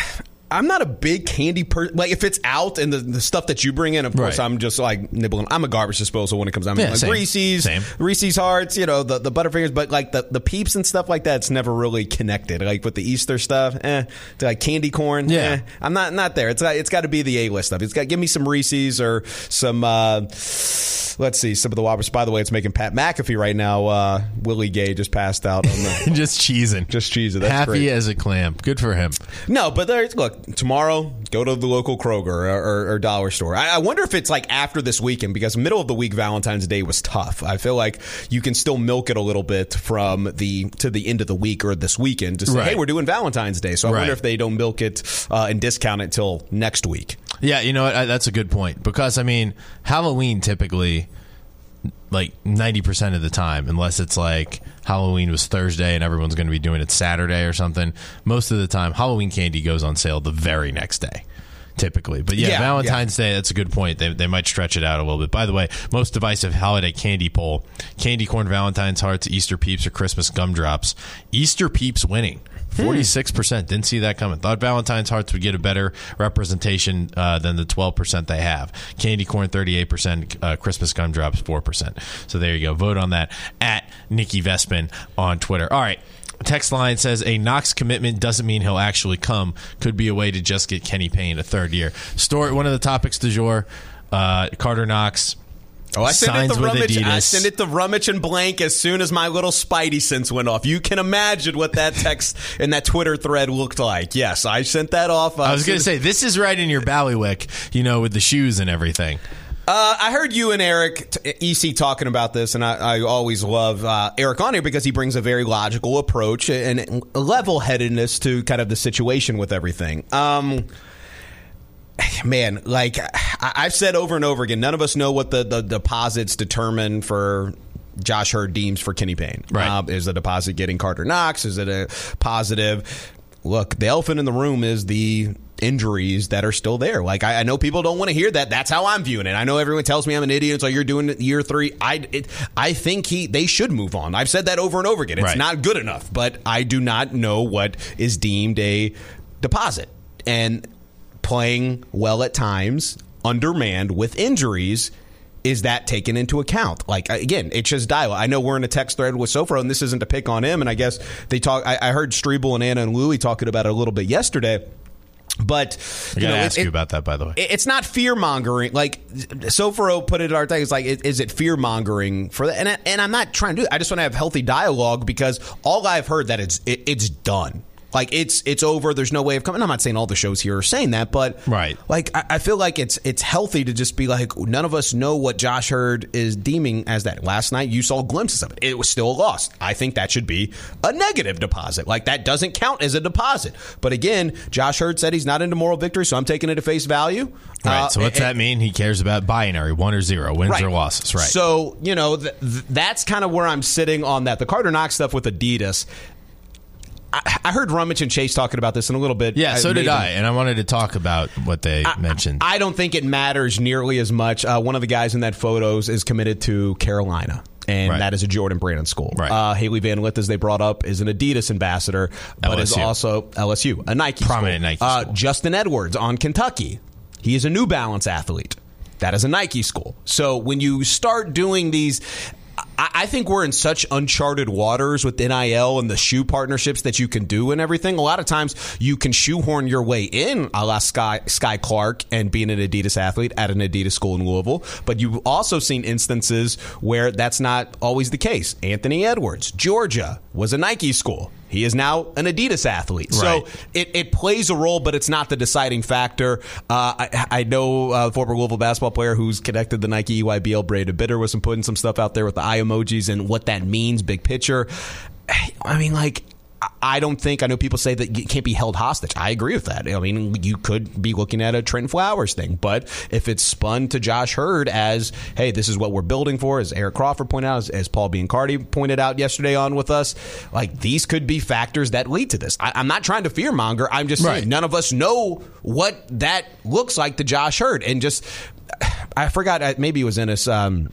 I'm not a big candy person. Like, if it's out and the, the stuff that you bring in, of course, Right. I'm just like nibbling. I'm a garbage disposal when it comes down. I mean, Yeah, like same. Reese's, Same. Reese's Hearts, you know, the, the Butterfingers, but like the, the Peeps and stuff like that, it's never really connected. Like with the Easter stuff, eh. To, like candy corn, Yeah. eh. I'm not not there. It's it's got to be the A list stuff. It's got give me some Reese's or some. Uh, Let's see some of the Whoppers. By the way, it's making Pat McAfee right now. Uh, Willie Gay just passed out on the just cheesing. just cheesing. That's Happy great. as a clam. Good for him. No, but there's look tomorrow. Go to the local Kroger or, or, or dollar store. I, I wonder if it's like after this weekend because middle of the week Valentine's Day was tough. I feel like you can still milk it a little bit from the to the end of the week or this weekend to say, Right. hey, we're doing Valentine's Day. So I Right. wonder if they don't milk it uh, and discount it till next week. Yeah, you know what? I, that's a good point because I mean, Halloween typically, like ninety percent of the time, unless it's like Halloween was Thursday and everyone's going to be doing it Saturday or something. Most of the time, Halloween candy goes on sale the very next day. Typically, but yeah, Yeah, Valentine's Day. That's a good point. They, they might stretch it out a little bit. By the way, most divisive holiday candy poll: candy corn, Valentine's hearts, Easter peeps, or Christmas gumdrops. Easter peeps winning. Forty-six percent didn't see that coming. Thought Valentine's hearts would get a better representation uh, than the twelve percent they have. Candy corn thirty-eight percent, uh, Christmas gumdrops four percent. So there you go. Vote on that at NickyVESPN on Twitter. All right. Text line says a Knox commitment doesn't mean he'll actually come. Could be a way to just get Kenny Payne a third year. Story. One of the topics du jour. Uh, Carter Knox. Oh, I sent it to Rummage. I sent it to Rummage and Blank as soon as my little Spidey sense went off. You can imagine what that text and that Twitter thread looked like. Yes, I sent that off. Uh, I was going to say this is right in your ballywick, you know, with the shoes and everything. Uh, I heard you and Eric t- EC talking about this, and I, I always love uh, Eric on here because he brings a very logical approach and level headedness to kind of the situation with everything. Um, man, like I- I've said over and over again, none of us know what the, the deposits determine for. Josh Heird deems for Kenny Payne. Right. Uh, is the deposit getting Carter Knox? Is it a positive? Look, the elephant in the room is the injuries that are still there. Like I, I know people don't want to hear that. That's how I'm viewing it. I know everyone tells me I'm an idiot. It's like you're doing it year three. I it, I think he they should move on. I've said that over and over again. It's Right. not good enough, but I do not know what is deemed a deposit. and playing well at times, undermanned with injuries. Is that taken into account? Like uh, again, it's just dialogue. I know we're in a text thread with Sofro, and this isn't to pick on him. And I guess they talk. I, I heard Strebel and Anna and Louie talking about it a little bit yesterday. But I you gotta know, ask it- you about that, by the way. it- it's not fear mongering. Like Sofro put it in our thing. It's like, is is it fear mongering for that? And I, and I'm not trying to do. It. I just want to have healthy dialogue because all I've heard that it's it, it's done. Like it's it's over. There's no way of coming. I'm not saying all the shows here are saying that, but Right. Like I, I feel like it's it's healthy to just be like none of us know what Josh Heird is deeming as that. Last night you saw glimpses of it. It was still a loss. I think that should be a negative deposit. Like that doesn't count as a deposit. But again, Josh Heird said he's not into moral victory, so I'm taking it at face value. Right. Uh, so what's and- that mean? He cares about binary, one or zero, wins or losses. Right. So you know th- th- that's kind of where I'm sitting on that. The Carter Knox stuff with Adidas. I, I heard Rummage and Chase talking about this in a little bit. yeah, so did maybe- I, and I wanted to talk about what they mentioned. I don't think it matters nearly as much. Uh, one of the guys in that photos is committed to Carolina. And Right. that is a Jordan Brandon school. Right. Uh, Hailey Van Lith, as they brought up, is an Adidas ambassador, but is also LSU, a Nike Prominent school. Nike Uh, school. Justin Edwards on Kentucky. He is a New Balance athlete. That is a Nike school. So when you start doing these, I, I think we're in such uncharted waters with NIL and the shoe partnerships that you can do and everything. A lot of times you can shoehorn your way in, a la Skyy, Skyy Clark and being an Adidas athlete at an Adidas school in Louisville. But you've also seen instances where that's not always the case. Anthony Edwards, Georgia, was a Nike school. He is now an Adidas athlete. Right. So it, it plays a role, but it's not the deciding factor. Uh, I, I know uh, former Louisville basketball player who's connected the Nike EYBL Brandon Bitter was some putting some stuff out there with the eye emojis and what that means, big picture. I mean, like. I don't think I know people say that it can't be held hostage. I agree with that. I mean, you could be looking at a Trent Flowers thing, but if it's spun to Josh Heird as, "Hey, this is what we're building for," as Eric Crawford pointed out, as, as Paul Biancardi pointed out yesterday on with us, like these could be factors that lead to this. I, I'm not trying to fear monger. I'm just Right. saying none of us know what that looks like to Josh Heird, and just I forgot. Maybe it was in us. Um,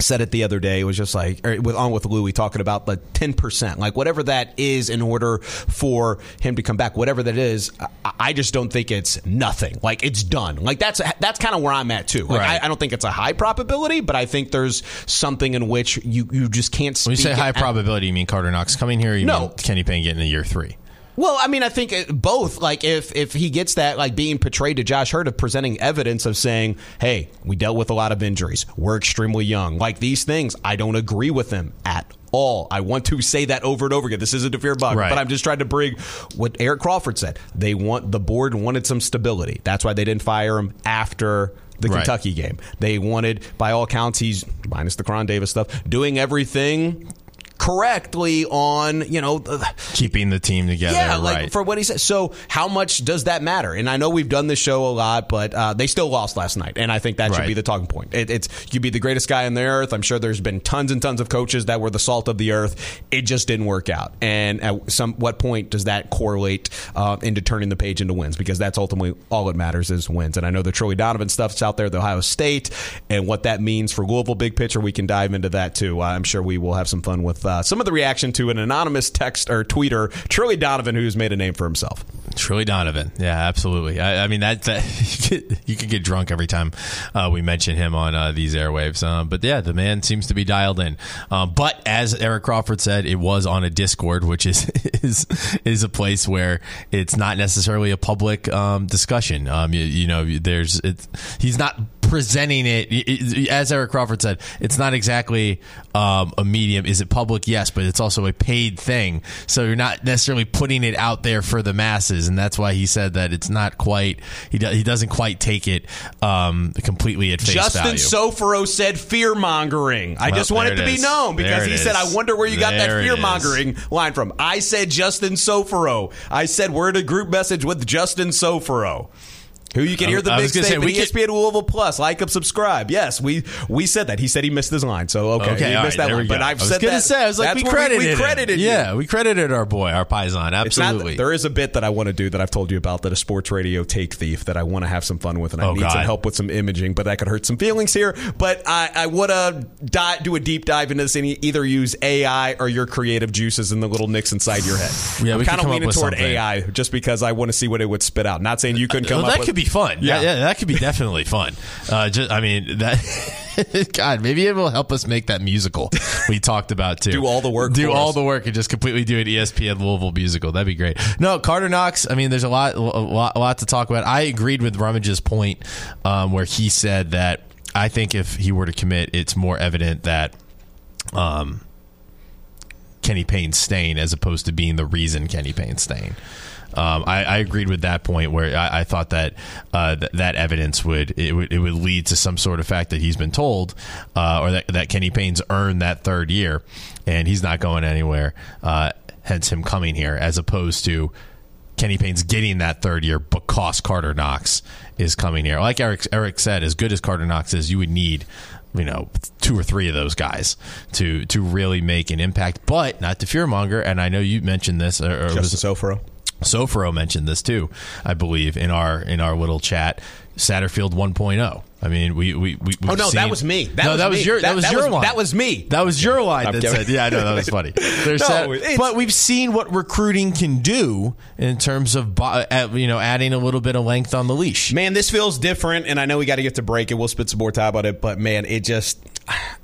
said it the other day. It was just like or with on with Louis talking about the ten percent, like whatever that is, in order for him to come back, whatever that is. I, I just don't think it's nothing. Like it's done. Like that's that's kind of where I'm at too. Like Right. I, I don't think it's a high probability, but I think there's something in which you you just can't. when you say high probability, you mean Carter Knox coming here? You No. mean Kenny Payne getting a year three? Well, I mean, I think both. Like, if if he gets that, like being portrayed to Josh Heird of presenting evidence of saying, "Hey, we dealt with a lot of injuries. We're extremely young." Like these things, I don't agree with them at all. I want to say that over and over again. This isn't a fear bug, Right. but I'm just trying to bring what Eric Crawford said. They want the board wanted some stability. That's why they didn't fire him after. The Right. Kentucky game. They wanted, by all accounts, he's minus the Koron Davis stuff, doing everything correctly on, you know, the, Keeping the team together, yeah, like right? for what he said. So, how much does that matter? And I know we've done this show a lot, but uh, they still lost last night, and I think that should be the talking point. It, it's you'd be the greatest guy on the earth. I'm sure there's been tons and tons of coaches that were the salt of the earth. It just didn't work out. And at some what point does that correlate uh, into turning the page into wins? Because that's ultimately all that matters is wins. And I know the Troy Donovan stuff's out there, the Ohio State, and what that means for Louisville. Big picture, we can dive into that too. I'm sure we will have some fun with uh, some of the reaction to an anonymous text or tweeter, Troy Donovan, who's made a name for himself. Troy Donovan. Yeah, absolutely. I, I mean, that, that you could get drunk every time uh, we mention him on uh, these airwaves. Um, but yeah, the man seems to be dialed in. Um, but as Eric Crawford said, it was on a Discord, which is is is a place where it's not necessarily a public um, discussion. Um, you, you know, there's he's not presenting it, as Eric Crawford said. It's not exactly um, a medium. Is it public? Yes, but it's also a paid thing. So you're not necessarily putting it out there for the masses, and that's why he said that it's not quite. He do, he doesn't quite take it um, completely at face value. Justin value. Soforo said fear mongering. I Well, just want it to it be known because he said. I wonder where you got There that fear mongering line from. I said Justin Soforo. I said we're in a group message with Justin Soforo. Who you can hear the I big gonna say, statement. we could- ESPN Louisville Plus, like and subscribe. Yes, we we said that. He said he missed his line, so okay, Okay, he missed right, that one. But. I've I was said gonna that. say, I was like, we credited, we, him. credited you. Yeah, we credited our boy, our Paisan. It's not- Absolutely. there is a bit that I want to do that I've told you about that a sports radio take thief that I want to have some fun with, and I Oh, need some help with some imaging, but that could hurt some feelings here. But I, I want to do a deep dive into this and either use AI or your creative juices in the little nicks inside your head. Yeah, I'm we kind of leaning toward something. AI just because I want to see what it would spit out. Not saying you couldn't uh, come well, up that with could be fun. Yeah, Yeah. yeah, that could be definitely fun. Uh, just, I mean, that. God, maybe it will help us make that musical we talked about too. Do all the work Do for all us. the work and just completely do an ESPN Louisville musical. That'd be great. No, Carter Knox. I mean, there's a lot, a lot, a lot to talk about. I agreed with Rummage's point um, where he said that I think if he were to commit, it's more evident that. Um, Kenny Payne's staying as opposed to being the reason Kenny Payne's staying. Um, I, I agreed with that point where I, I thought that uh, th- that evidence would it, would it would lead to some sort of fact that he's been told, uh, or that, that Kenny Payne's earned that third year, and he's not going anywhere. Uh, hence him coming here, as opposed to Kenny Payne's getting that third year because Carter Knox is coming here. Like Eric Eric said, as good as Carter Knox is, you would need you know two or three of those guys to to really make an impact. But not to fearmonger, and I know you mentioned this, or, or was Justice Ofro. Sofro mentioned this too, I believe, in our in our little chat. Satterfield 1.0. I mean, we we, we Oh, we've no, that was me. That no, was that was me. your that, That- was that your was- line. that was me. That was your line I'm that kidding. said, "Yeah, I know that was funny." No, Sat- but we've seen what recruiting can do in terms of uh, you know adding a little bit of length on the leash. Man, this feels different, and I know we got to get to break, and we'll spit some more time on it. But man, it just.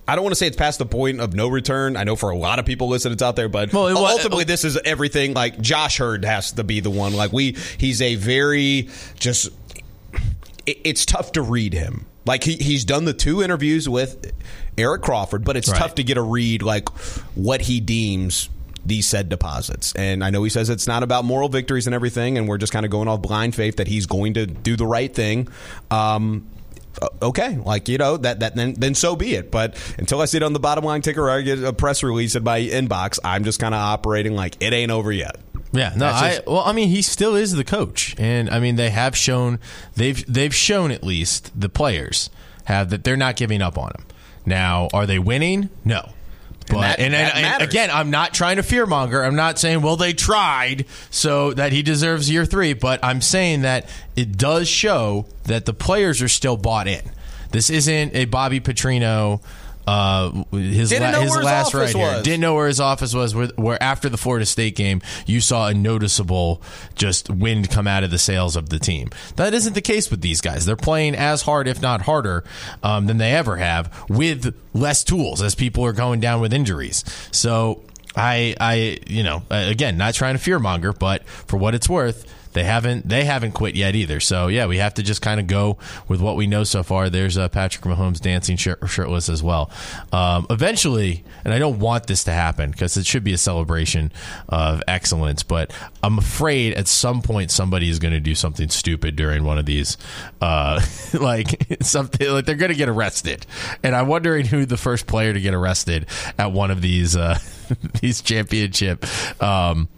I don't want to say it's past the point of no return. I know for a lot of people listening, it's out there, but Well, ultimately, this is everything. Like Josh Heird has to be the one. Like we, he's a very just. It, it's tough to read him. Like he, he's done the two interviews with Eric Crawford, but it's Right. tough to get a read like what he deems these said deposits. And I know he says it's not about moral victories and everything, and we're just kind of going off blind faith that he's going to do the right thing. Um, uh, Uh, okay, like you know that that then then so be it. But until I see it on the bottom line ticker or I get a press release in my inbox, I'm just kind of operating like it ain't over yet. Yeah, no, That's I just- well, I mean, he still is the coach, and I mean, they have shown they've they've shown at least the players have that they're not giving up on him. Now, are they winning? No. But that- and, and, that and matters. again, I'm not trying to fearmonger. I'm not saying well they tried so that he deserves year three, but I'm saying that it does show that the players are still bought in. This isn't a Bobby Petrino. Uh, his Didn't la- know his where his last office right here. was. Didn't know where his office was. Where, where after the Florida State game, you saw a noticeable just wind come out of the sails of the team. That isn't the case with these guys. They're playing as hard, if not harder, um, than they ever have, with less tools as people are going down with injuries. So I, I, you know, again, not trying to fearmonger, but for what it's worth. They haven't they haven't quit yet either. So yeah, we have to just kind of go with what we know so far. There's uh, Patrick Mahomes dancing shirt, shirtless as well. Um, eventually, and I don't want this to happen because it should be a celebration of excellence. But I'm afraid at some point somebody is going to do something stupid during one of these, uh, like something like they're going to get arrested. And I'm wondering who the first player to get arrested at one of these uh, these championship. Um,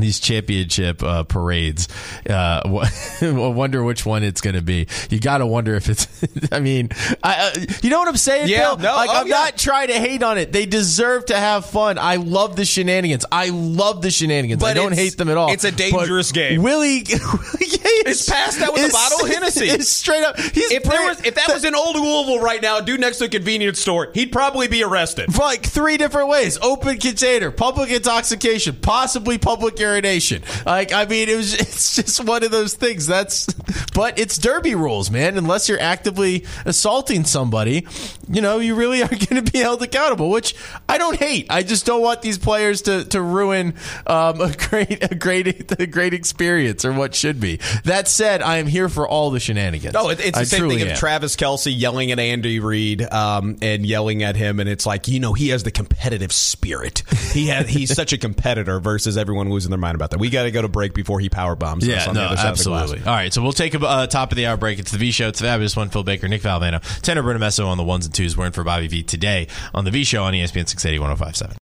these championship uh, parades. Uh, I wonder which one it's going to be. You got to wonder if it's. I mean, I, uh, you know what I'm saying? Yeah, Bill? no, like oh, I'm yeah. not trying to hate on it. They deserve to have fun. I love the shenanigans. I love the shenanigans. But I don't hate them at all. it's a But dangerous game. Willie, It's passed that with a bottle of Hennessy. It's straight up. He's If there was, if that was in Old Louisville right now, dude next to a convenience store, he'd probably be arrested. For like three different ways: open container, public intoxication, possibly public urination. Like, I mean, it was. It's just one of those things. That's, but it's derby rules, man. Unless you're actively assaulting somebody, you know, you really are going to be held accountable. Which I don't hate. I just don't want these players to to ruin um, a great a great a great experience or what should be. That said, I am here for all the shenanigans. No, it, it's the I same thing of. Travis Kelce yelling at Andy Reid um, and yelling at him, and it's like you know he has the competitive spirit. He has he's such a competitor versus everyone losing their mind about that. We got to go to break before he power bombs. us Yeah, on the no, other side of the absolutely. All right, so we'll take a uh, top of the hour break. It's the V Show. It's the fabulous one. Phil Baker, Nick Valvano, Tanner Brunemesso on the ones and twos. We're in for Bobby V today on the V Show on ESPN 680 1057.